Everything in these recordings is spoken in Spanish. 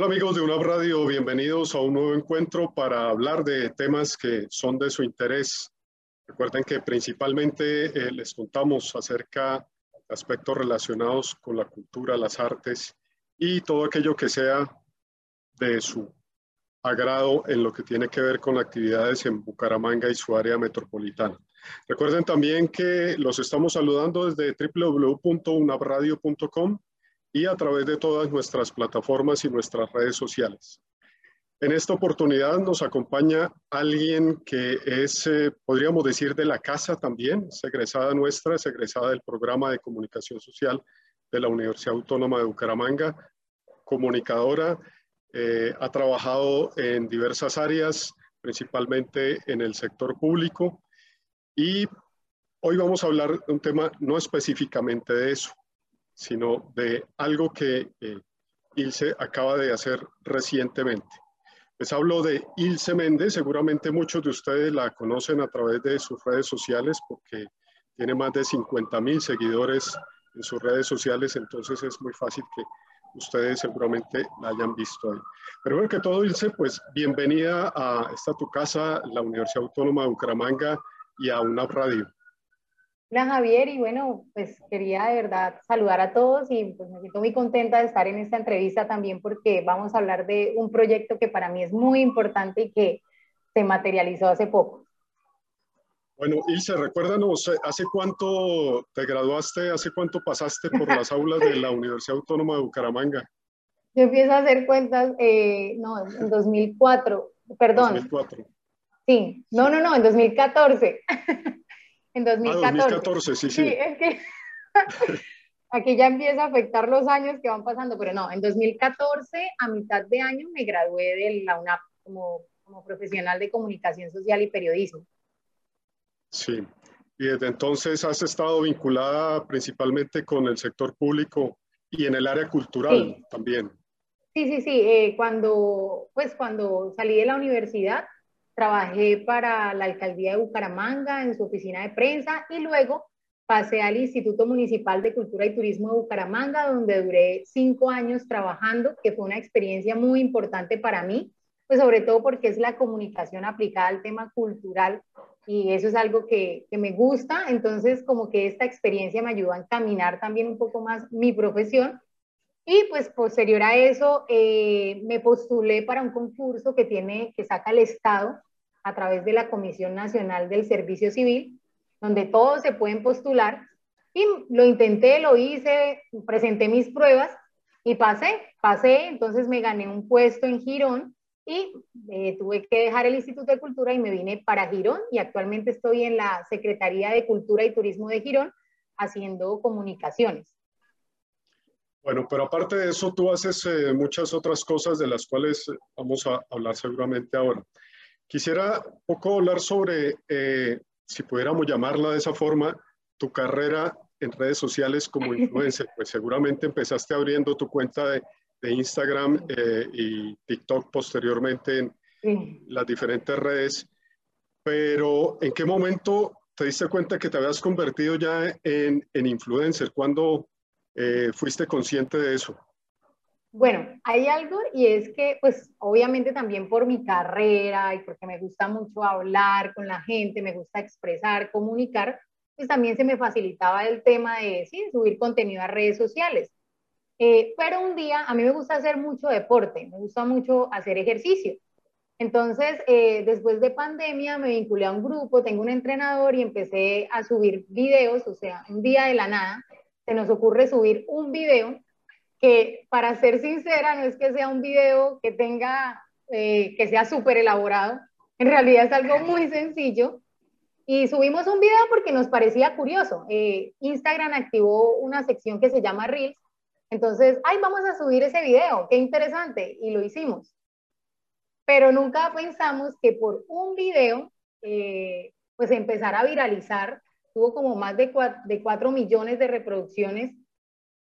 Hola amigos de UNAP Radio, bienvenidos a un nuevo encuentro para hablar de temas que son de su interés. Recuerden que principalmente eh, les contamos acerca de aspectos relacionados con la cultura, las artes y todo aquello que sea de su agrado en lo que tiene que ver con actividades en Bucaramanga y su área metropolitana. Recuerden también que los estamos saludando desde www.unabradio.com y a través de todas nuestras plataformas y nuestras redes sociales. En esta oportunidad nos acompaña alguien que es, eh, podríamos decir, de la casa también, es egresada nuestra, es egresada del programa de comunicación social de la Universidad Autónoma de Bucaramanga, comunicadora, eh, ha trabajado en diversas áreas, principalmente en el sector público, y hoy vamos a hablar de un tema no específicamente de eso, sino de algo que eh, Ilse acaba de hacer recientemente. Les hablo de Ilse Méndez, seguramente muchos de ustedes la conocen a través de sus redes sociales porque tiene más de 50 mil seguidores en sus redes sociales, entonces es muy fácil que ustedes seguramente la hayan visto ahí. Pero bueno, que todo, Ilse, pues bienvenida a esta tu casa, la Universidad Autónoma de Bucaramanga y a una radio. Hola Javier, y bueno, pues quería de verdad saludar a todos y pues me siento muy contenta de estar en esta entrevista también porque vamos a hablar de un proyecto que para mí es muy importante y que se materializó hace poco. Bueno, Ilse, recuérdanos, ¿hace cuánto te graduaste, hace cuánto pasaste por las aulas de la Universidad Autónoma de Bucaramanga? Yo empiezo a hacer cuentas, eh, no, en 2004, perdón. 2004. Sí, no, no, no, en 2014. en 2014. Ah, 2014, sí, sí. sí es que aquí ya empieza a afectar los años que van pasando, pero no, en 2014, a mitad de año, me gradué de la UNAP como, como profesional de comunicación social y periodismo. Sí, y desde entonces has estado vinculada principalmente con el sector público y en el área cultural también. Sí, sí, sí. Eh, cuando, pues cuando salí de la universidad, trabajé para la alcaldía de Bucaramanga en su oficina de prensa y luego pasé al Instituto Municipal de Cultura y Turismo de Bucaramanga, donde duré cinco años trabajando, que fue una experiencia muy importante para mí, pues sobre todo porque es la comunicación aplicada al tema cultural y eso es algo que, que me gusta, entonces como que esta experiencia me ayudó a encaminar también un poco más mi profesión. Y pues posterior a eso eh, me postulé para un concurso que tiene, que saca el Estado a través de la Comisión Nacional del Servicio Civil, donde todos se pueden postular. Y lo intenté, lo hice, presenté mis pruebas y pasé, pasé, entonces me gané un puesto en Girón y eh, tuve que dejar el Instituto de Cultura y me vine para Girón y actualmente estoy en la Secretaría de Cultura y Turismo de Girón haciendo comunicaciones. Bueno, pero aparte de eso, tú haces eh, muchas otras cosas de las cuales vamos a hablar seguramente ahora. Quisiera un poco hablar sobre, eh, si pudiéramos llamarla de esa forma, tu carrera en redes sociales como influencer. Pues seguramente empezaste abriendo tu cuenta de, Instagram eh, y TikTok posteriormente en las diferentes redes. Pero ¿en qué momento te diste cuenta que te habías convertido ya en, en influencer? ¿Cuándo eh, fuiste consciente de eso? Bueno, hay algo y es que, pues, obviamente también por mi carrera y porque me gusta mucho hablar con la gente, me gusta expresar, comunicar, pues también se me facilitaba el tema de subir contenido a redes sociales. Eh, pero un día, a mí me gusta hacer mucho deporte, me gusta mucho hacer ejercicio. Entonces, eh, después de pandemia, me vinculé a un grupo, tengo un entrenador y empecé a subir videos, o sea, un día de la nada, se nos ocurre subir un video que para ser sincera, no es que sea un video que tenga, eh, que sea súper elaborado, en realidad es algo muy sencillo. Y subimos un video porque nos parecía curioso. Eh, Instagram activó una sección que se llama Reels. Entonces, ay, vamos a subir ese video, qué interesante. Y lo hicimos. Pero nunca pensamos que por un video, eh, pues empezar a viralizar. Tuvo como más de de 4 millones de reproducciones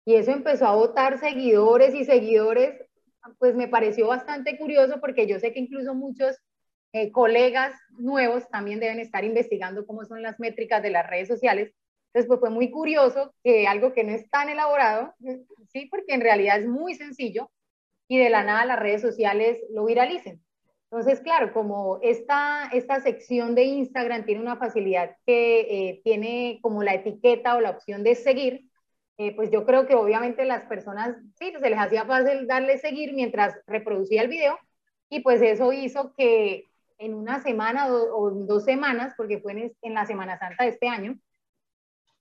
y eso empezó a votar seguidores y seguidores, pues me pareció bastante curioso porque yo sé que incluso muchos eh, colegas nuevos también deben estar investigando cómo son las métricas de las redes sociales. Entonces, pues fue muy curioso que algo que no es tan elaborado, sí, porque en realidad es muy sencillo, y de la nada las redes sociales lo viralicen. Entonces, claro, como esta, esta sección de Instagram tiene una facilidad que eh, tiene como la etiqueta o la opción de seguir, eh, pues yo creo que obviamente las personas, sí, se les hacía fácil darle seguir mientras reproducía el video y pues eso hizo que en una semana o, dos semanas, porque fue en, la Semana Santa de este año,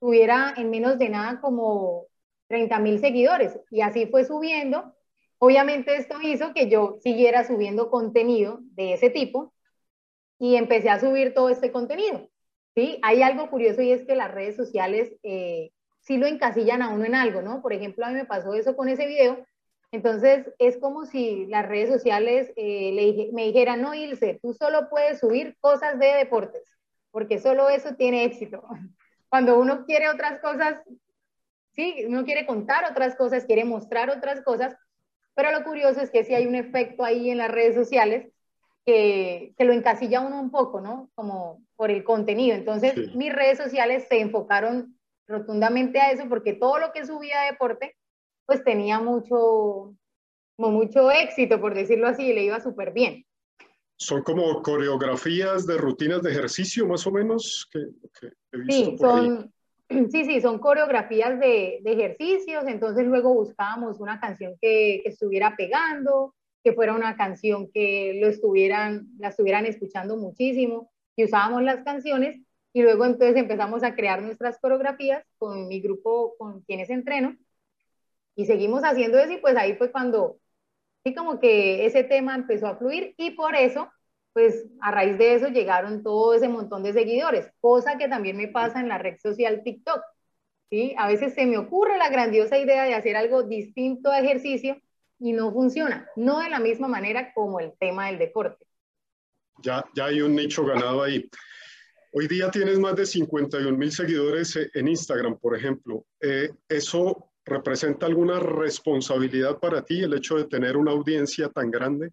tuviera en menos de nada como 30 mil seguidores y así fue subiendo Obviamente esto hizo que yo siguiera subiendo contenido de ese tipo y empecé a subir todo este contenido. ¿sí? Hay algo curioso y es que las redes sociales eh, sí lo encasillan a uno en algo, ¿no? Por ejemplo, a mí me pasó eso con ese video. Entonces es como si las redes sociales eh, le, me dijeran, no, Ilse, tú solo puedes subir cosas de deportes, porque solo eso tiene éxito. Cuando uno quiere otras cosas, sí, uno quiere contar otras cosas, quiere mostrar otras cosas, pero lo curioso es que sí hay un efecto ahí en las redes sociales que, que lo encasilla uno un poco, ¿no? Como por el contenido. Entonces, mis redes sociales se enfocaron rotundamente a eso porque todo lo que subía de deporte, pues tenía mucho, mucho éxito, por decirlo así, y le iba súper bien. Son como coreografías de rutinas de ejercicio, más o menos, que, he visto sí, son, Sí, sí, son coreografías de, ejercicios, entonces luego buscábamos una canción que, estuviera pegando, que fuera una canción que lo estuvieran, la estuvieran escuchando muchísimo y usábamos las canciones y luego entonces empezamos a crear nuestras coreografías con mi grupo con quienes entreno y seguimos haciendo eso y pues ahí fue cuando sí como que ese tema empezó a fluir y por eso pues a raíz de eso llegaron todo ese montón de seguidores, cosa que también me pasa en la red social TikTok. ¿sí? A veces se me ocurre la grandiosa idea de hacer algo distinto a ejercicio y no funciona, no de la misma manera como el tema del deporte. Ya, ya hay un nicho ganado ahí. Hoy día tienes más de 51 mil seguidores en Instagram, por ejemplo. Eh, ¿Eso representa alguna responsabilidad para ti, el hecho de tener una audiencia tan grande?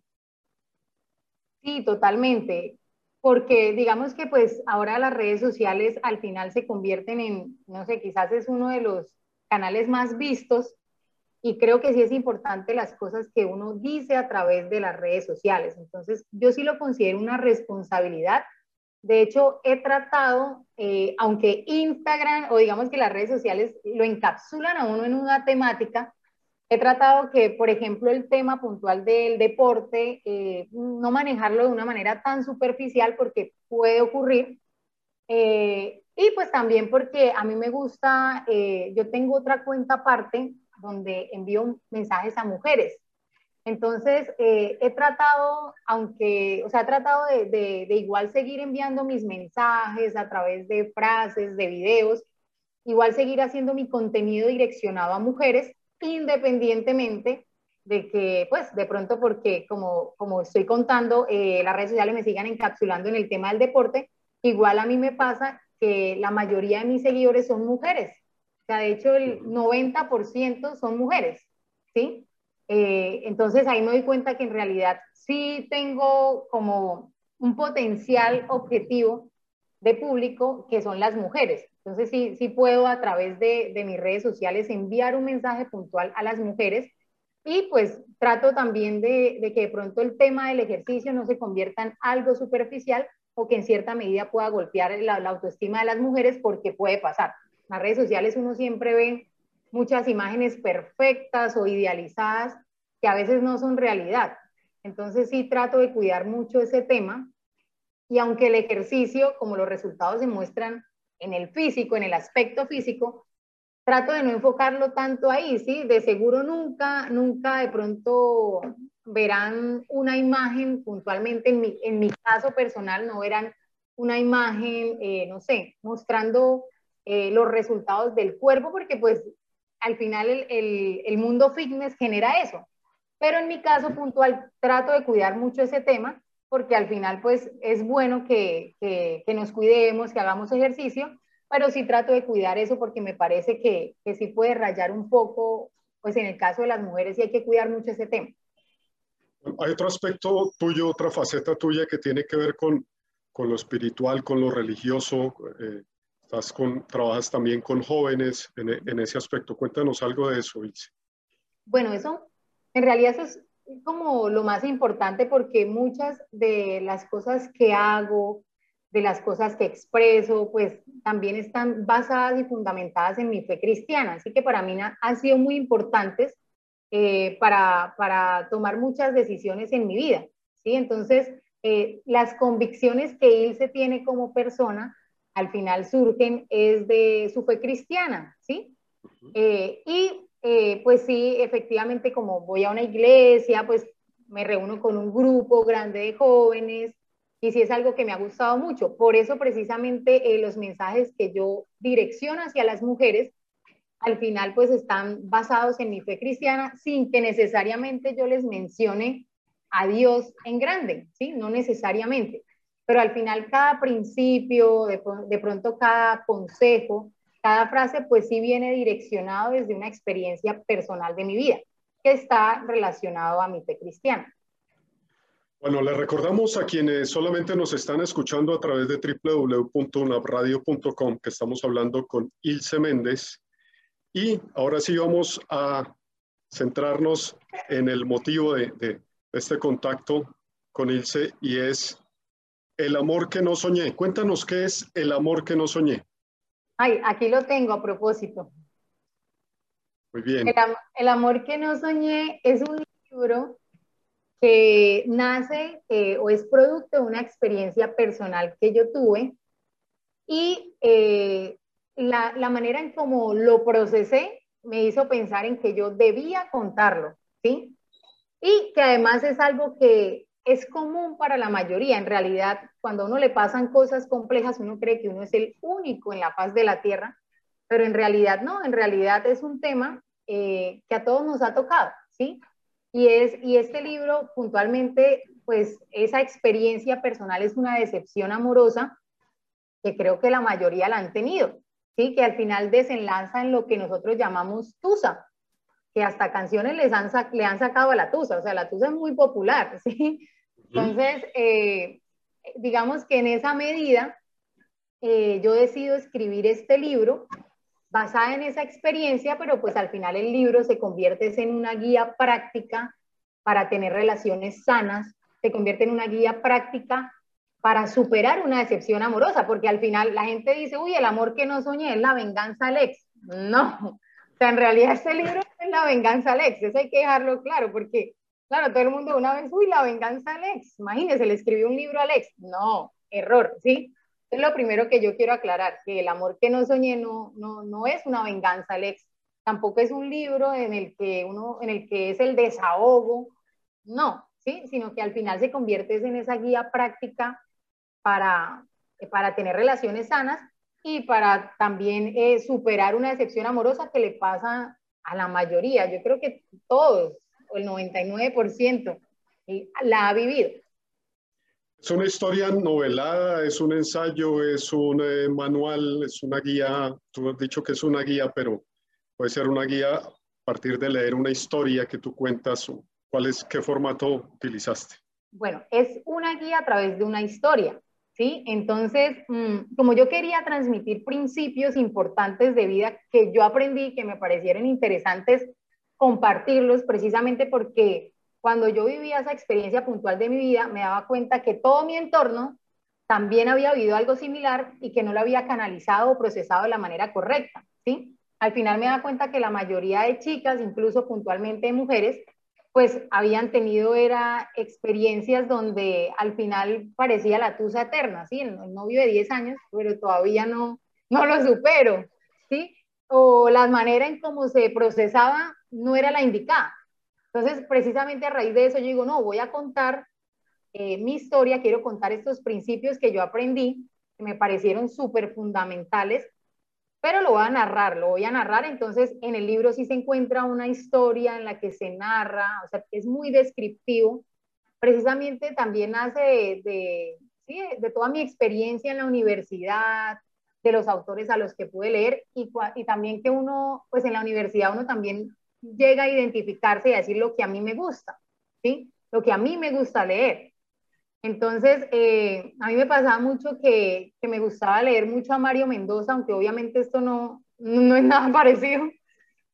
Sí, totalmente. Porque digamos que pues ahora las redes sociales al final se convierten en, no sé, quizás es uno de los canales más vistos y creo que sí es importante las cosas que uno dice a través de las redes sociales. Entonces, yo sí lo considero una responsabilidad. De hecho, he tratado, eh, aunque Instagram o digamos que las redes sociales lo encapsulan a uno en una temática, He tratado que, por ejemplo, el tema puntual del deporte, eh, no manejarlo de una manera tan superficial porque puede ocurrir. Eh, y pues también porque a mí me gusta, yo tengo otra cuenta aparte donde envío mensajes a mujeres. Entonces, he tratado, aunque, o sea, he tratado de, de, de igual seguir enviando mis mensajes a través de frases, de videos, igual seguir haciendo mi contenido direccionado a mujeres, independientemente de que, pues, de pronto porque, como, como estoy contando, eh, las redes sociales me sigan encapsulando en el tema del deporte, igual a mí me pasa que la mayoría de mis seguidores son mujeres. O sea, de hecho, el 90% son mujeres, ¿sí? Eh, entonces ahí me doy cuenta que en realidad sí tengo como un potencial objetivo de público que son las mujeres. Entonces, sí, sí puedo a través de, de, mis redes sociales enviar un mensaje puntual a las mujeres y pues trato también de, de, que de pronto el tema del ejercicio no se convierta en algo superficial o que en cierta medida pueda golpear la, autoestima de las mujeres porque puede pasar. En las redes sociales uno siempre ve muchas imágenes perfectas o idealizadas que a veces no son realidad. Entonces sí trato de cuidar mucho ese tema y aunque el ejercicio, como los resultados demuestran, en el físico, en el aspecto físico, trato de no enfocarlo tanto ahí, ¿sí? De seguro nunca, nunca de pronto verán una imagen puntualmente, en mi, en mi caso personal, no verán una imagen, eh, no sé, mostrando eh, los resultados del cuerpo, porque pues al final el, el, el mundo fitness genera eso. Pero en mi caso puntual trato de cuidar mucho ese tema porque al final pues es bueno que, que, nos cuidemos, que hagamos ejercicio, pero sí trato de cuidar eso porque me parece que, que sí puede rayar un poco, pues en el caso de las mujeres sí hay que cuidar mucho ese tema. Hay otro aspecto tuyo, otra faceta tuya que tiene que ver con, con lo espiritual, con lo religioso. Eh, estás con, trabajas también con jóvenes en, en, ese aspecto. Cuéntanos algo de eso, Ilse. Bueno, eso, en realidad eso es como lo más importante porque muchas de las cosas que hago, de las cosas que expreso, pues también están basadas y fundamentadas en mi fe cristiana. Así que para mí han sido muy importantes eh, para, para, tomar muchas decisiones en mi vida. ¿sí? Entonces, eh, las convicciones que Ilse tiene como persona, al final surgen es de su fe cristiana, ¿sí? Eh, y pues sí, efectivamente, como voy a una iglesia, pues me reúno con un grupo grande de jóvenes, y sí es algo que me ha gustado mucho. Por eso precisamente los mensajes que yo direcciono hacia las mujeres al final pues están basados en mi fe cristiana sin que necesariamente yo les mencione a Dios en grande, ¿sí? No necesariamente. Pero al final cada principio, de, de pronto cada consejo, cada frase pues sí viene direccionado desde una experiencia personal de mi vida, que está relacionado a mi fe cristiana. Bueno, le recordamos a quienes solamente nos están escuchando a través de www.unabradio.com que estamos hablando con Ilse Méndez, y ahora sí vamos a centrarnos en el motivo de, este contacto con Ilse y es el amor que no soñé. Cuéntanos qué es el amor que no soñé. Ay, aquí lo tengo a propósito. Muy bien. El, amor que no soñé es un libro que nace eh, o es producto de una experiencia personal que yo tuve y eh, la, manera en cómo lo procesé me hizo pensar en que yo debía contarlo, ¿sí? Y que además es algo que es común para la mayoría. En realidad, cuando a uno le pasan cosas complejas, uno cree que uno es el único en la paz de la tierra, pero en realidad no, en realidad es un tema eh, que a todos nos ha tocado, ¿sí? Y, es, y este libro puntualmente, pues esa experiencia personal es una decepción amorosa que creo que la mayoría la han tenido que al final desenlaza en lo que nosotros llamamos tusa, que hasta canciones les han, le han sacado a la tusa, o sea, la tusa es muy popular, ¿sí? Entonces, eh, digamos que en esa medida, eh, yo decido escribir este libro basada en esa experiencia, pero pues al final el libro se convierte en una guía práctica para tener relaciones sanas, se convierte en una guía práctica para superar una decepción amorosa, porque al final la gente dice, uy, el amor que no soñé es la venganza al ex. No, o sea, en realidad este libro es la venganza al ex, eso hay que dejarlo claro, porque, claro, todo el mundo una vez, uy, la venganza al ex, imagínese, le escribió un libro al ex. No, error, ¿sí? Es lo primero que yo quiero aclarar, que el amor que no soñé no, no, no es una venganza al ex, tampoco es un libro en el que uno, en el que es el desahogo, no, ¿sí? Sino que al final se convierte en esa guía práctica para, para tener relaciones sanas y para también eh, superar una decepción amorosa que le pasa a la mayoría. Yo creo que todos, el 99%, la ha vivido. Es una historia novelada, es un ensayo, es un eh, manual, es una guía. Tú has dicho que es una guía, pero puede ser una guía a partir de leer una historia que tú cuentas. ¿Cuál es, qué formato utilizaste? Bueno, es una guía a través de una historia. ¿sí? Entonces, mm, como yo quería transmitir principios importantes de vida que yo aprendí, que me parecieron interesantes compartirlos, precisamente porque cuando yo vivía esa experiencia puntual de mi vida, me daba cuenta que todo mi entorno también había vivido algo similar y que no lo había canalizado o procesado de la manera correcta, ¿sí? Al final me da cuenta que la mayoría de chicas, incluso puntualmente mujeres, pues habían tenido era experiencias donde al final parecía la tusa eterna, ¿sí? El, novio de 10 años, pero todavía no, no lo supero, ¿sí? O la manera en cómo se procesaba no era la indicada. Entonces, precisamente a raíz de eso, yo digo, no, voy a contar eh, mi historia, quiero contar estos principios que yo aprendí, que me parecieron súper fundamentales pero lo voy a narrar, lo voy a narrar. Entonces, en el libro sí se encuentra una historia en la que se narra, o sea, es muy descriptivo. Precisamente también hace de, de toda mi experiencia en la universidad, de los autores a los que pude leer y, y también que uno, pues en la universidad uno también llega a identificarse y a decir lo que a mí me gusta, ¿sí? Lo que a mí me gusta leer. Entonces, eh, a mí me pasaba mucho que, que, me gustaba leer mucho a Mario Mendoza, aunque obviamente esto no, no es nada parecido,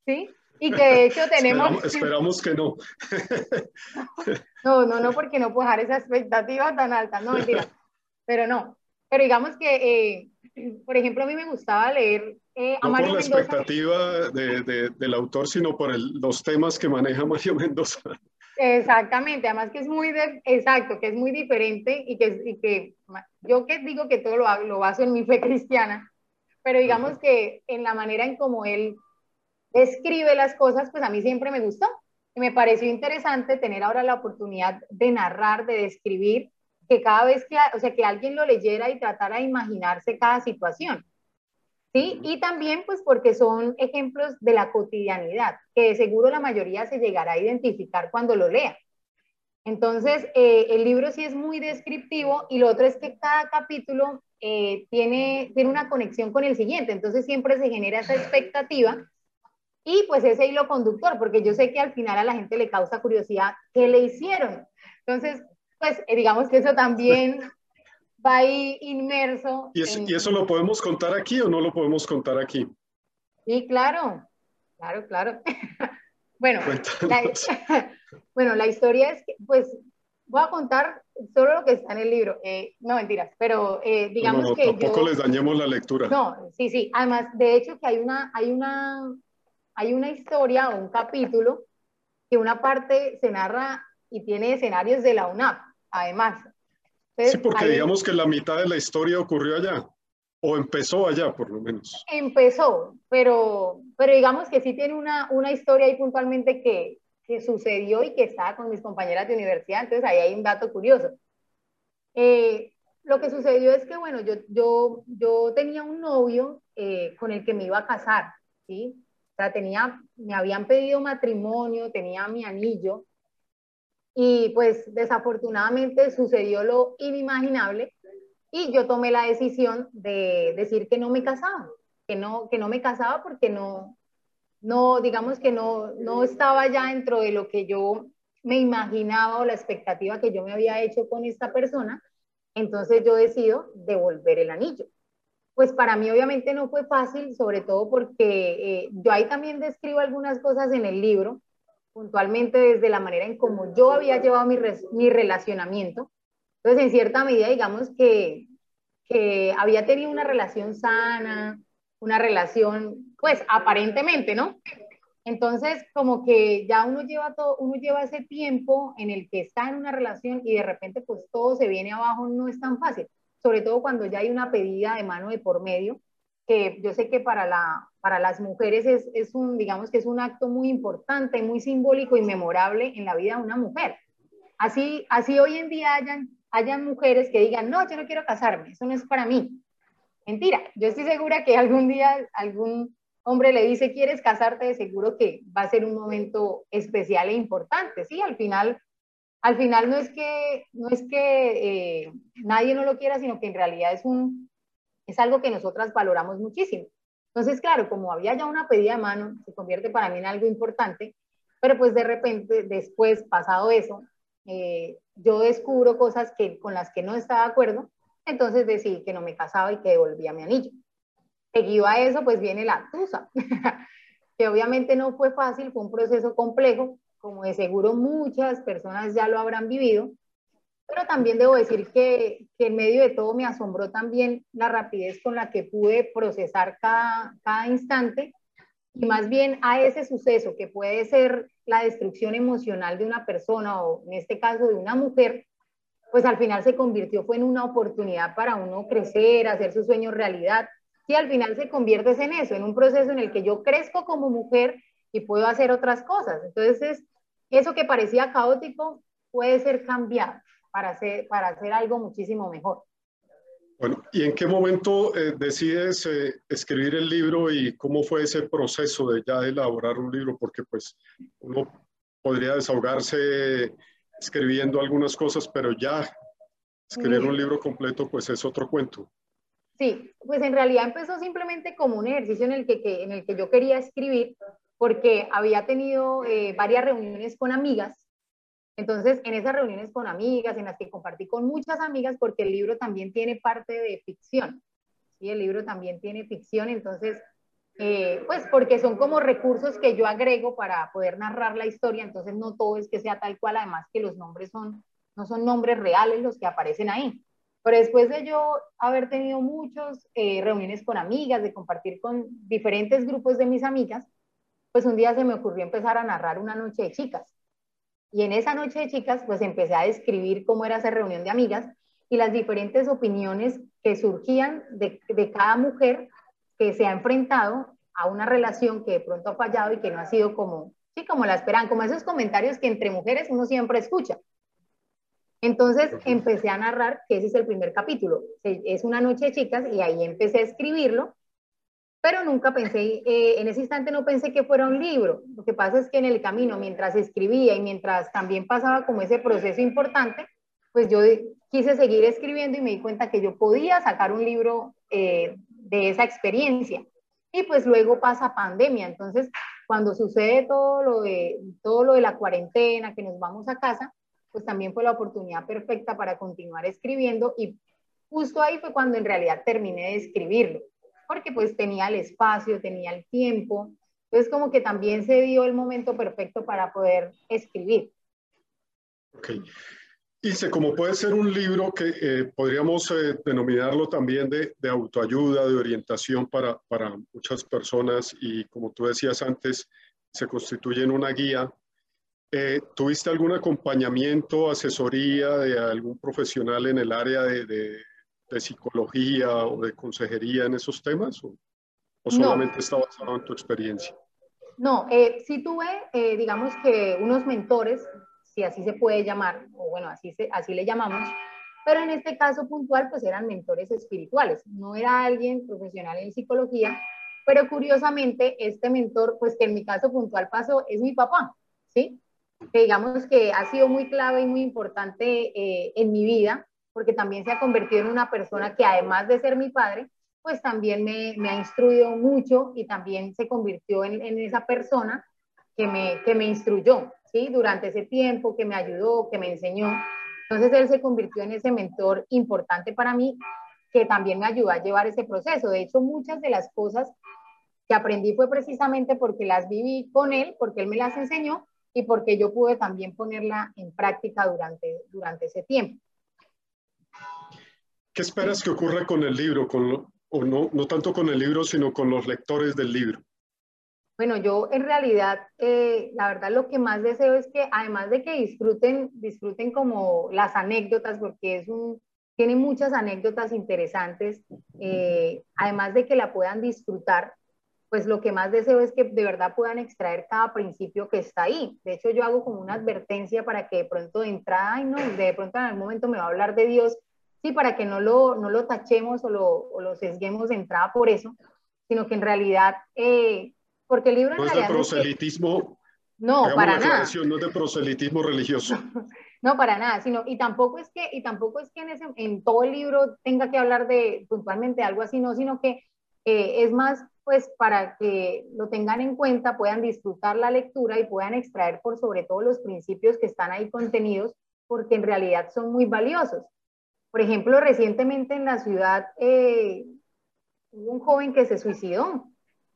¿sí? Y que de hecho tenemos... Esperamos, que no. no, no, no, porque no puedo dejar esa expectativa tan alta, no, mentira. Pero no, pero digamos que, eh, por ejemplo, a mí me gustaba leer eh, a no por la expectativa de, del autor, sino por los temas que maneja Mario Mendoza. Exactamente, además que es muy, de, exacto, que es muy diferente y que, y que yo que digo que todo lo, lo baso en mi fe cristiana, pero digamos que en la manera en como él describe las cosas, pues a mí siempre me gustó. Y me pareció interesante tener ahora la oportunidad de narrar, de describir, que cada vez que, o sea, que alguien lo leyera y tratara de imaginarse cada situación. ¿Sí? Y también pues porque son ejemplos de la cotidianidad, que de seguro la mayoría se llegará a identificar cuando lo lea. Entonces, eh, el libro sí es muy descriptivo y lo otro es que cada capítulo eh, tiene, tiene una conexión con el siguiente, entonces siempre se genera esa expectativa y pues ese hilo conductor, porque yo sé que al final a la gente le causa curiosidad qué le hicieron. Entonces, pues eh, digamos que eso también va ahí inmerso. ¿Y, ¿Y, eso lo podemos contar aquí o no lo podemos contar aquí? Sí, claro, claro, claro. bueno, la, bueno, la historia es que, pues, voy a contar solo lo que está en el libro. Eh, no, mentiras, pero eh, digamos que tampoco les dañemos la lectura. No, sí, sí. Además, de hecho, que hay una, hay una hay una historia o un capítulo que una parte se narra y tiene escenarios de la UNAP, además. sí, porque digamos que la mitad de la historia ocurrió allá, o empezó allá, por lo menos. Empezó, pero, pero digamos que sí tiene una, una historia ahí puntualmente que, que sucedió y que estaba con mis compañeras de universidad, entonces ahí hay un dato curioso. Eh, lo que sucedió es que, bueno, yo, yo, yo tenía un novio eh, con el que me iba a casar, ¿sí? O sea, tenía, me habían pedido matrimonio, tenía mi anillo y pues desafortunadamente sucedió lo inimaginable y yo tomé la decisión de decir que no me casaba, que no, que no me casaba porque no, no, digamos que no, no estaba ya dentro de lo que yo me imaginaba o la expectativa que yo me había hecho con esta persona, entonces yo decido devolver el anillo. Pues para mí obviamente no fue fácil, sobre todo porque eh, yo ahí también describo algunas cosas en el libro, puntualmente desde la manera en cómo yo había llevado mi, mi relacionamiento. Entonces, en cierta medida, digamos que, que había tenido una relación sana, una relación, pues aparentemente, ¿no? Entonces, como que ya uno lleva todo, uno lleva ese tiempo en el que está en una relación y de repente pues todo se viene abajo, no es tan fácil sobre todo cuando ya hay una pedida de mano de por medio, que yo sé que para, la, para las mujeres es, es un, digamos que es un acto muy importante, muy simbólico y memorable en la vida de una mujer. Así, así hoy en día hayan, hayan mujeres que digan, no, yo no quiero casarme, eso no es para mí. Mentira, yo estoy segura que algún día algún hombre le dice, ¿quieres casarte? De seguro que va a ser un momento especial e importante, ¿sí? Al final al final no es que, no es que eh, nadie no lo quiera, sino que en realidad es, un, es algo que nosotras valoramos muchísimo. Entonces, claro, como había ya una pedida de mano, se convierte para mí en algo importante, pero pues de repente, después, pasado eso, eh, yo descubro cosas que, con las que no estaba de acuerdo, entonces decidí que no me casaba y que devolvía mi anillo. Seguido a eso, pues viene la tusa, que obviamente no fue fácil, fue un proceso complejo, como de seguro muchas personas ya lo habrán vivido, pero también debo decir que, que, en medio de todo me asombró también la rapidez con la que pude procesar cada, cada instante y más bien a ese suceso que puede ser la destrucción emocional de una persona o en este caso de una mujer, pues al final se convirtió fue en una oportunidad para uno crecer, hacer sus sueños realidad. Y al final se convierte en eso, en un proceso en el que yo crezco como mujer y puedo hacer otras cosas. Entonces, eso que parecía caótico puede ser cambiado para hacer, para hacer algo muchísimo mejor. Bueno, ¿y en qué momento eh, decides eh, escribir el libro y cómo fue ese proceso de ya elaborar un libro? Porque pues uno podría desahogarse escribiendo algunas cosas, pero ya escribir un libro completo pues es otro cuento. Sí, pues en realidad empezó simplemente como un ejercicio en el que, que en el que yo quería escribir porque había tenido eh, varias reuniones con amigas. Entonces, en esas reuniones con amigas, en las que compartí con muchas amigas, porque el libro también tiene parte de ficción, ¿sí? El libro también tiene ficción, entonces eh, pues porque son como recursos que yo agrego para poder narrar la historia, entonces no todo es que sea tal cual, además que los nombres son, no son nombres reales los que aparecen ahí. Pero después de yo haber tenido muchas eh, reuniones con amigas, de compartir con diferentes grupos de mis amigas, pues un día se me ocurrió empezar a narrar una noche de chicas. Y en esa noche de chicas, pues empecé a describir cómo era esa reunión de amigas y las diferentes opiniones que surgían de, de cada mujer que se ha enfrentado a una relación que de pronto ha fallado y que no ha sido como, sí, como la esperan, como esos comentarios que entre mujeres uno siempre escucha. Entonces empecé a narrar que ese es el primer capítulo. Es una noche de chicas y ahí empecé a escribirlo, pero nunca pensé, eh, en ese instante no pensé que fuera un libro. Lo que pasa es que en el camino, mientras escribía y mientras también pasaba como ese proceso importante, pues yo quise seguir escribiendo y me di cuenta que yo podía sacar un libro eh, de esa experiencia. Y pues luego pasa pandemia, entonces cuando sucede todo lo de todo lo de la cuarentena, que nos vamos a casa, pues también fue la oportunidad perfecta para continuar escribiendo y justo ahí fue cuando en realidad terminé de escribirlo, porque pues tenía el espacio, tenía el tiempo, entonces como que también se dio el momento perfecto para poder escribir. Ok. Dice, como puede ser un libro que eh, podríamos eh, denominarlo también de, de, autoayuda, de orientación para, para muchas personas y como tú decías antes, se constituye en una guía eh, ¿Tuviste algún acompañamiento, asesoría de algún profesional en el área de, psicología o de consejería en esos temas? ¿O, solamente está basado en tu experiencia? No, eh, sí tuve, eh, digamos que unos mentores, si así se puede llamar, o bueno, así, así le llamamos, pero en este caso puntual, pues eran mentores espirituales. No era alguien profesional en psicología, pero curiosamente, este mentor, pues que en mi caso puntual pasó, es mi papá, ¿sí? que digamos que ha sido muy clave y muy importante eh, en mi vida, porque también se ha convertido en una persona que además de ser mi padre, pues también me, me ha instruido mucho y también se convirtió en, en, esa persona que me, que me instruyó, ¿sí? Durante ese tiempo, que me ayudó, que me enseñó. Entonces él se convirtió en ese mentor importante para mí, que también me ayudó a llevar ese proceso. De hecho, muchas de las cosas que aprendí fue precisamente porque las viví con él, porque él me las enseñó y porque yo pude también ponerla en práctica durante, durante ese tiempo. ¿Qué esperas que ocurra con el libro? Con o no, no tanto con el libro, sino con los lectores del libro. Bueno, yo en realidad, eh, la verdad lo que más deseo es que además de que disfruten, disfruten como las anécdotas, porque es un, tiene muchas anécdotas interesantes, eh, además de que la puedan disfrutar, pues lo que más deseo es que de verdad puedan extraer cada principio que está ahí. De hecho, yo hago como una advertencia para que de pronto de entrada, ay no, de pronto en algún momento me va a hablar de Dios, sí, para que no lo, no lo tachemos o lo, o lo sesguemos de entrada por eso, sino que en realidad, eh, porque el libro... No es de proselitismo. No, para nada. No es de proselitismo religioso. No, para nada, sino, y tampoco es que, y tampoco es que en, ese, en todo el libro tenga que hablar de puntualmente algo así, no, sino que eh, es más pues para que lo tengan en cuenta, puedan disfrutar la lectura y puedan extraer por sobre todo los principios que están ahí contenidos, porque en realidad son muy valiosos. Por ejemplo, recientemente en la ciudad eh, hubo un joven que se suicidó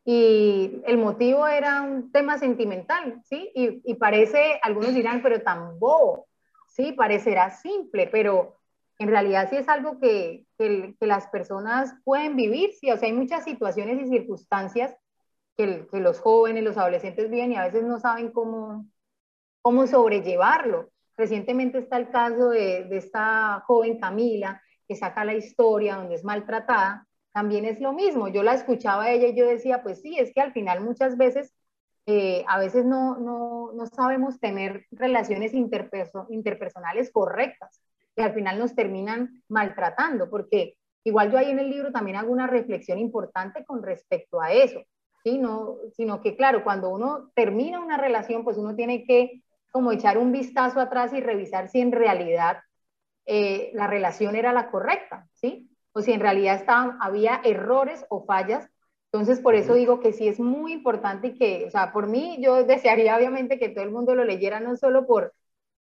y el motivo era un tema sentimental, ¿sí? Y, parece, algunos dirán, pero tan bobo, ¿sí? Parecerá simple, pero en realidad sí es algo que, que, las personas pueden vivir, sí, o sea, hay muchas situaciones y circunstancias que, que, los jóvenes, los adolescentes viven y a veces no saben cómo, cómo sobrellevarlo. Recientemente está el caso de, esta joven Camila, que saca la historia donde es maltratada, también es lo mismo. Yo la escuchaba a ella y yo decía, pues sí, es que al final muchas veces, eh, a veces no, no, no, sabemos tener relaciones interperso interpersonales correctas que al final nos terminan maltratando, porque igual yo ahí en el libro también hago una reflexión importante con respecto a eso, ¿sí? No, sino que claro, cuando uno termina una relación, pues uno tiene que como echar un vistazo atrás y revisar si en realidad eh, la relación era la correcta, ¿sí? O si en realidad estaban, había errores o fallas. Entonces, por eso digo que sí es muy importante y que, o sea, por mí yo desearía obviamente que todo el mundo lo leyera, no solo por,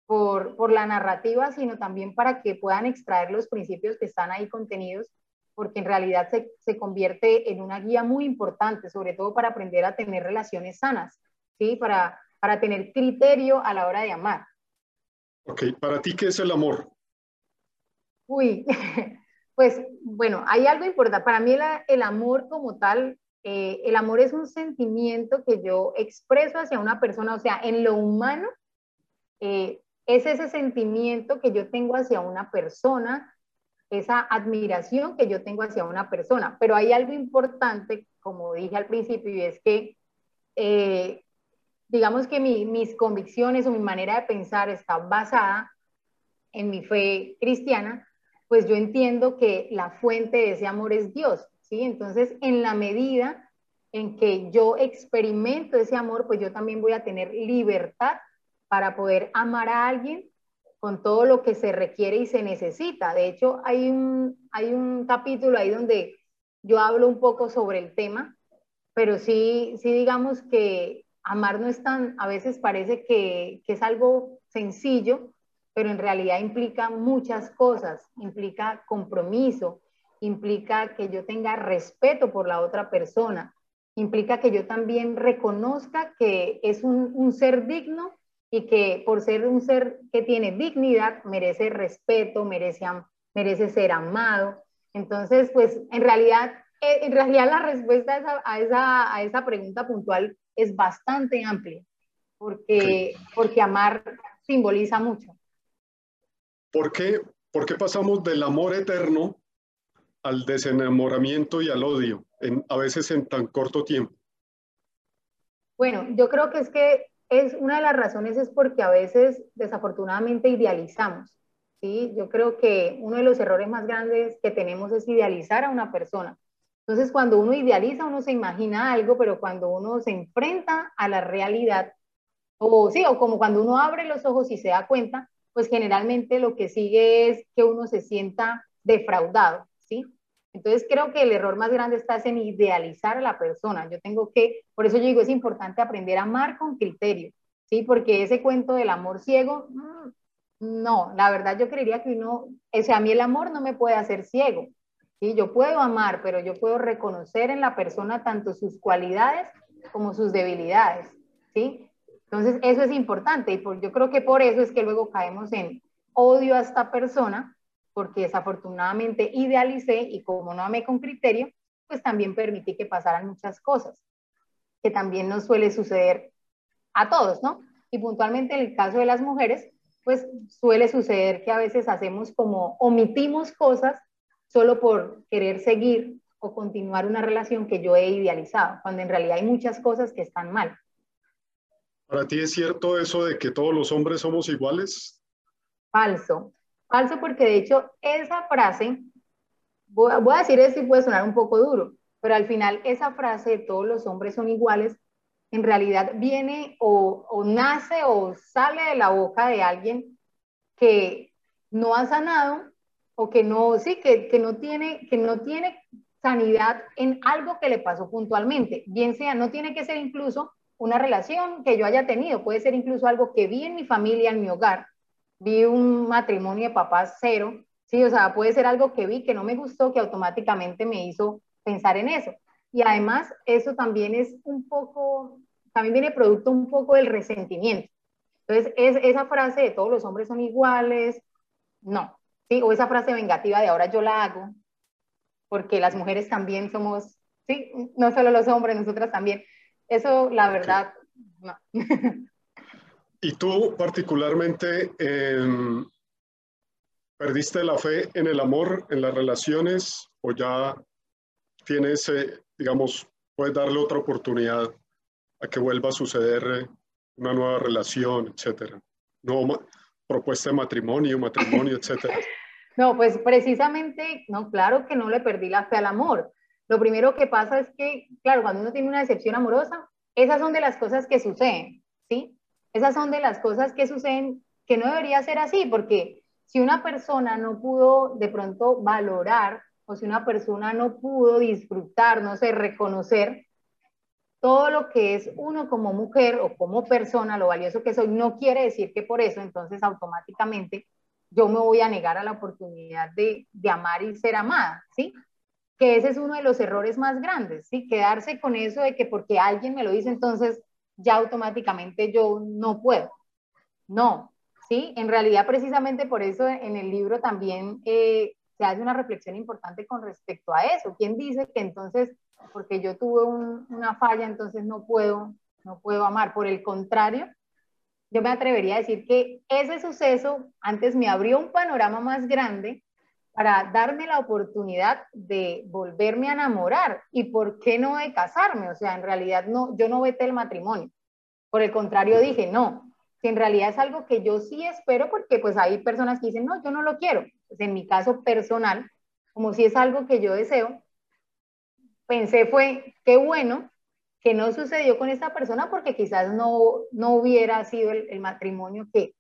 por, por, la narrativa, sino también para que puedan extraer los principios que están ahí contenidos porque en realidad se, se, convierte en una guía muy importante, sobre todo para aprender a tener relaciones sanas, ¿sí? Para, para tener criterio a la hora de amar. Ok, ¿para ti qué es el amor? Uy, pues bueno, hay algo importante. Para mí el amor como tal, eh, el amor es un sentimiento que yo expreso hacia una persona, o sea, en lo humano, eh, es ese sentimiento que yo tengo hacia una persona, esa admiración que yo tengo hacia una persona. Pero hay algo importante, como dije al principio, y es que, eh, digamos que mis convicciones o mi manera de pensar está basada en mi fe cristiana, pues yo entiendo que la fuente de ese amor es Dios, ¿sí? Entonces, en la medida en que yo experimento ese amor, pues yo también voy a tener libertad para poder amar a alguien con todo lo que se requiere y se necesita. De hecho, hay un, hay un capítulo ahí donde yo hablo un poco sobre el tema, pero sí, sí digamos que amar no es tan, a veces parece que, es algo sencillo, pero en realidad implica muchas cosas, implica compromiso, implica que yo tenga respeto por la otra persona, implica que yo también reconozca que es un, un ser digno y que por ser un ser que tiene dignidad, merece respeto, merece, merece ser amado. Entonces, pues en realidad, eh, en realidad la respuesta a esa, a esa, a esa pregunta puntual es bastante amplia, porque, porque amar simboliza mucho. ¿Por qué, ¿Por qué pasamos del amor eterno al desenamoramiento y al odio, en, a veces en tan corto tiempo? Bueno, yo creo que es que es una de las razones es porque a veces desafortunadamente idealizamos. ¿sí? Yo creo que uno de los errores más grandes que tenemos es idealizar a una persona. Entonces, cuando uno idealiza, uno se imagina algo, pero cuando uno se enfrenta a la realidad, o sí, o como cuando uno abre los ojos y se da cuenta, pues generalmente lo que sigue es que uno se sienta defraudado, ¿sí? Entonces creo que el error más grande está en idealizar a la persona. Yo tengo que, por eso yo digo, es importante aprender a amar con criterio, ¿sí? Porque ese cuento del amor ciego, mm, no, la verdad yo creería que uno, o sea, a mí el amor no me puede hacer ciego, ¿sí? Yo puedo amar, pero yo puedo reconocer en la persona tanto sus cualidades como sus debilidades, ¿sí? Entonces eso es importante y por, yo creo que por eso es que luego caemos en odio a esta persona porque desafortunadamente idealicé y como no amé con criterio, pues también permití que pasaran muchas cosas, que también nos suele suceder a todos, ¿no? Y puntualmente en el caso de las mujeres, pues suele suceder que a veces hacemos como omitimos cosas solo por querer seguir o continuar una relación que yo he idealizado, cuando en realidad hay muchas cosas que están mal. ¿Para ti es cierto eso de que todos los hombres somos iguales? Falso. Falso porque de hecho esa frase, voy a, decir esto y puede sonar un poco duro, pero al final esa frase de todos los hombres son iguales, en realidad viene o, o nace o sale de la boca de alguien que no ha sanado o que no, sí, que, que, no tiene, que no tiene sanidad en algo que le pasó puntualmente, bien sea, no tiene que ser incluso una relación que yo haya tenido, puede ser incluso algo que vi en mi familia, en mi hogar, vi un matrimonio de papás cero, sí, o sea, puede ser algo que vi que no me gustó, que automáticamente me hizo pensar en eso. Y además, eso también es un poco, también viene producto un poco del resentimiento. Entonces, es, esa frase de todos los hombres son iguales, no, sí, o esa frase vengativa de ahora yo la hago, porque las mujeres también somos, sí, no solo los hombres, nosotras también. Eso, la verdad, no. ¿Y tú particularmente em, perdiste la fe en el amor, en las relaciones o ya tienes, eh, digamos, puedes darle otra oportunidad a que vuelva a suceder eh, una nueva relación, etcétera? No, propuesta de matrimonio, matrimonio, etcétera. No, pues precisamente, no, claro que no le perdí la fe al amor. Lo primero que pasa es que, claro, cuando uno tiene una decepción amorosa, esas son de las cosas que suceden, ¿sí? Esas son de las cosas que suceden que no debería ser así, porque si una persona no pudo de pronto valorar o si una persona no pudo disfrutar, no sé, reconocer todo lo que es uno como mujer o como persona, lo valioso que soy, no quiere decir que por eso entonces automáticamente yo me voy a negar a la oportunidad de, de amar y ser amada, ¿sí? que ese es uno de los errores más grandes, ¿sí? Quedarse con eso de que porque alguien me lo dice, entonces ya automáticamente yo no puedo. No, ¿sí? En realidad, precisamente por eso en el libro también eh, se hace una reflexión importante con respecto a eso. ¿Quién dice que entonces, porque yo tuve una falla, entonces no puedo, no puedo amar? Por el contrario, yo me atrevería a decir que ese suceso antes me abrió un panorama más grande para darme la oportunidad de volverme a enamorar y por qué no de casarme. O sea, en realidad no, yo no vete el matrimonio. Por el contrario, dije, no, si en realidad es algo que yo sí espero, porque pues hay personas que dicen, no, yo no lo quiero. Pues en mi caso personal, como si es algo que yo deseo, pensé fue, qué bueno que no sucedió con esta persona porque quizás no, no hubiera sido el, matrimonio que,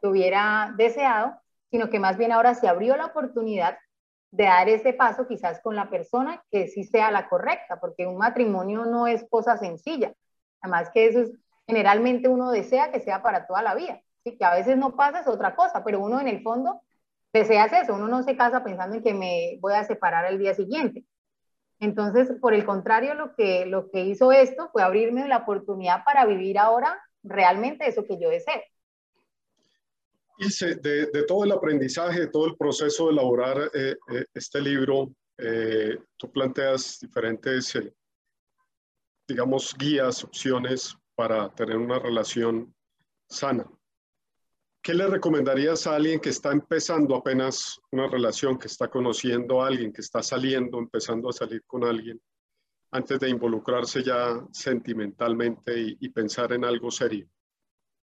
que hubiera deseado, sino que más bien ahora se abrió la oportunidad de dar ese paso quizás con la persona que sí sea la correcta, porque un matrimonio no es cosa sencilla. Además que eso es, generalmente uno desea que sea para toda la vida, ¿sí? que a veces no pasa es otra cosa, pero uno en el fondo desea eso, uno no se casa pensando en que me voy a separar el día siguiente. Entonces, por el contrario, lo que, lo que hizo esto fue abrirme la oportunidad para vivir ahora realmente eso que yo deseo. De, de, todo el aprendizaje, de todo el proceso de elaborar eh, eh, este libro, eh, tú planteas diferentes, digamos, guías, opciones para tener una relación sana. ¿Qué le recomendarías a alguien que está empezando apenas una relación, que está conociendo a alguien, que está saliendo, empezando a salir con alguien, antes de involucrarse ya sentimentalmente y, y pensar en algo serio?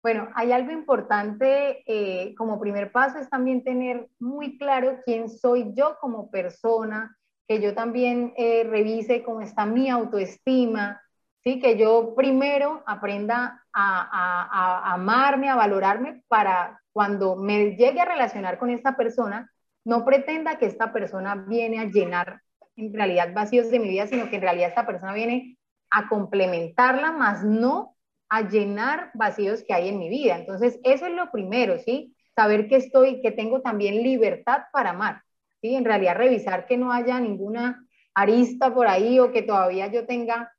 Bueno, hay algo importante eh, como primer paso es también tener muy claro quién soy yo como persona, que yo también eh, revise cómo está mi autoestima, ¿sí? que yo primero aprenda a, amarme, a valorarme para cuando me llegue a relacionar con esta persona, no pretenda que esta persona viene a llenar en realidad vacíos de mi vida, sino que en realidad esta persona viene a complementarla, más no a llenar vacíos que hay en mi vida. Entonces, eso es lo primero, ¿sí? Saber que estoy, que tengo también libertad para amar, ¿sí? En realidad, revisar que no haya ninguna arista por ahí o que todavía yo tenga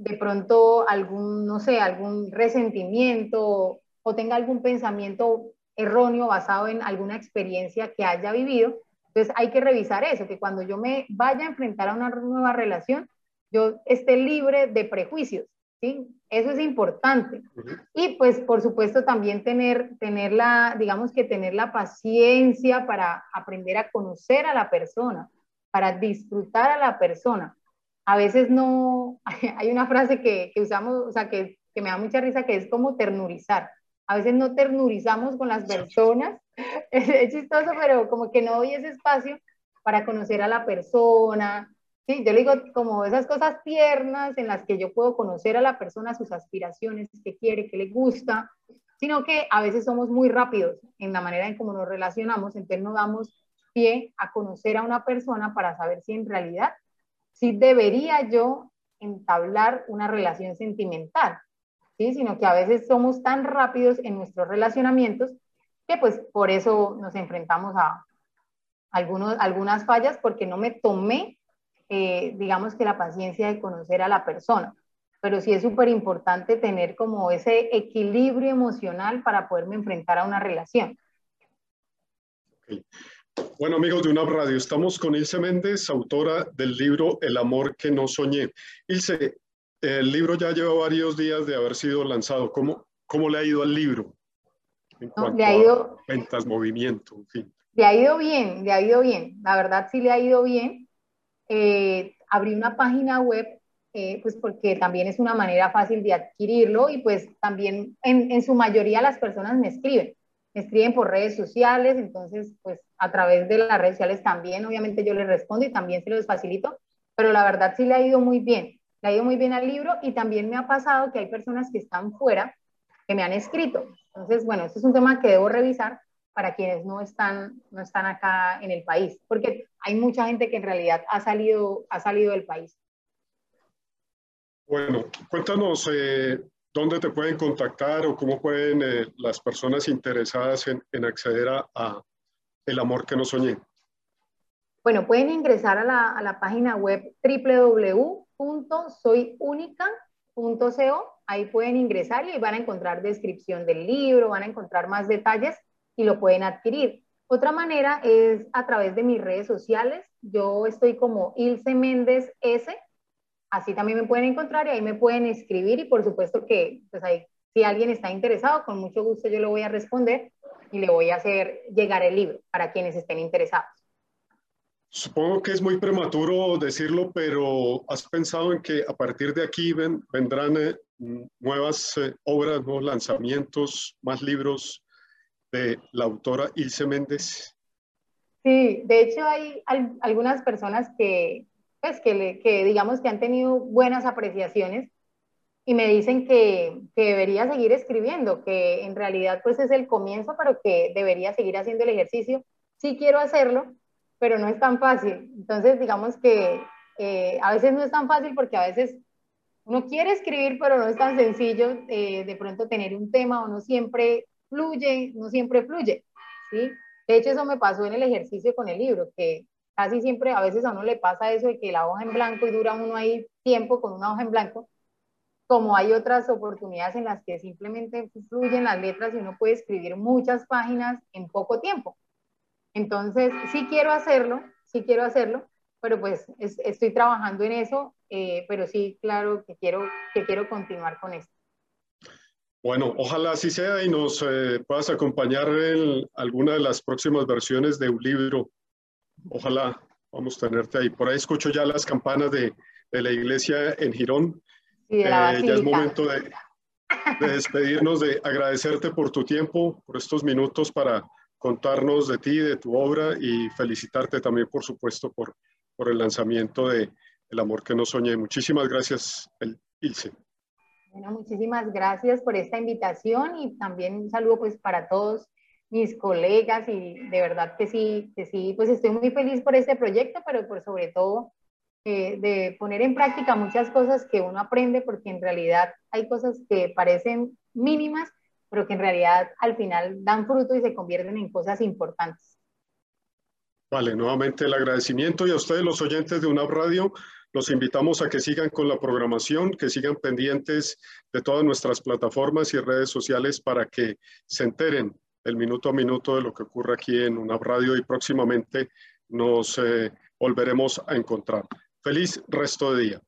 de pronto algún, no sé, algún resentimiento o tenga algún pensamiento erróneo basado en alguna experiencia que haya vivido. Entonces hay que revisar eso, que cuando yo me vaya a enfrentar a una nueva relación, yo esté libre de prejuicios, ¿sí? Eso es importante. Y pues, por supuesto, también tener, tener la, digamos que tener la paciencia para aprender a conocer a la persona, para disfrutar a la persona. A veces no, hay una frase que, que usamos, o sea, que, que me da mucha risa, que es como ternurizar. A veces no ternurizamos con las personas, es chistoso, pero como que no doy ese espacio para conocer a la persona, Sí, yo le digo como esas cosas tiernas en las que yo puedo conocer a la persona, sus aspiraciones, qué quiere, qué le gusta, sino que a veces somos muy rápidos en la manera en cómo nos relacionamos, entonces no damos pie a conocer a una persona para saber si en realidad, si debería yo entablar una relación sentimental, ¿sí? sino que a veces somos tan rápidos en nuestros relacionamientos que pues por eso nos enfrentamos a algunos, algunas fallas porque no me tomé eh, digamos que la paciencia de conocer a la persona. Pero sí es súper importante tener como ese equilibrio emocional para poderme enfrentar a una relación. Bueno, amigos de una Radio, estamos con Ilse Méndez, autora del libro El amor que no soñé. Ilse, el libro ya lleva varios días de haber sido lanzado. ¿Cómo, cómo le ha ido al libro? En le ha ido, ventas, movimiento, en fin. Le ha ido bien, le ha ido bien. La verdad sí le ha ido bien. Eh, abrí una página web, eh, pues porque también es una manera fácil de adquirirlo y pues también en, en, su mayoría las personas me escriben, me escriben por redes sociales, entonces pues a través de las redes sociales también obviamente yo les respondo y también se los facilito, pero la verdad sí le ha ido muy bien, le ha ido muy bien al libro y también me ha pasado que hay personas que están fuera que me han escrito. Entonces, bueno, este es un tema que debo revisar para quienes no están, no están acá en el país, porque hay mucha gente que en realidad ha salido, ha salido del país. Bueno, cuéntanos eh, dónde te pueden contactar o cómo pueden eh, las personas interesadas en, en acceder a, El amor que no soñé. Bueno, pueden ingresar a la, a la página web www.soyunica.co. Ahí pueden ingresar y van a encontrar descripción del libro, van a encontrar más detalles y lo pueden adquirir. Otra manera es a través de mis redes sociales. Yo estoy como Ilse Méndez S. Así también me pueden encontrar y ahí me pueden escribir y por supuesto que pues ahí, si alguien está interesado, con mucho gusto yo lo voy a responder y le voy a hacer llegar el libro para quienes estén interesados. Supongo que es muy prematuro decirlo, pero ¿has pensado en que a partir de aquí vendrán eh, nuevas eh, obras, nuevos lanzamientos, más libros de la autora Ilse Méndez? Sí, de hecho hay algunas personas que, pues, que, que digamos que han tenido buenas apreciaciones y me dicen que, que, debería seguir escribiendo, que en realidad pues es el comienzo, pero que debería seguir haciendo el ejercicio. Sí quiero hacerlo, pero no es tan fácil. Entonces, digamos que eh, a veces no es tan fácil porque a veces uno quiere escribir, pero no es tan sencillo eh, de pronto tener un tema o no siempre fluye, no siempre fluye, ¿sí? De hecho, eso me pasó en el ejercicio con el libro, que casi siempre, a veces a uno le pasa eso de que la hoja en blanco y dura uno ahí tiempo con una hoja en blanco, como hay otras oportunidades en las que simplemente fluyen las letras y uno puede escribir muchas páginas en poco tiempo. Entonces, sí quiero hacerlo, sí quiero hacerlo, pero pues estoy trabajando en eso, eh, pero sí, claro que quiero, que quiero continuar con esto. Bueno, ojalá así sea y nos eh, puedas acompañar en alguna de las próximas versiones de un libro. Ojalá vamos a tenerte ahí. Por ahí escucho ya las campanas de, de la iglesia en Girón. Sí, eh, ya es momento de, de despedirnos, de agradecerte por tu tiempo, por estos minutos para contarnos de ti, de tu obra y felicitarte también, por supuesto, por, por el lanzamiento de El amor que no soñé. Muchísimas gracias, Ilse. Bueno, muchísimas gracias por esta invitación y también un saludo pues para todos mis colegas y de verdad que sí, que sí, pues estoy muy feliz por este proyecto, pero por sobre todo eh, de poner en práctica muchas cosas que uno aprende porque en realidad hay cosas que parecen mínimas, pero que en realidad al final dan fruto y se convierten en cosas importantes. Vale, nuevamente el agradecimiento y a ustedes los oyentes de UNAV Radio, los invitamos a que sigan con la programación, que sigan pendientes de todas nuestras plataformas y redes sociales para que se enteren el minuto a minuto de lo que ocurre aquí en UNAV Radio y próximamente nos eh, volveremos a encontrar. Feliz resto de día.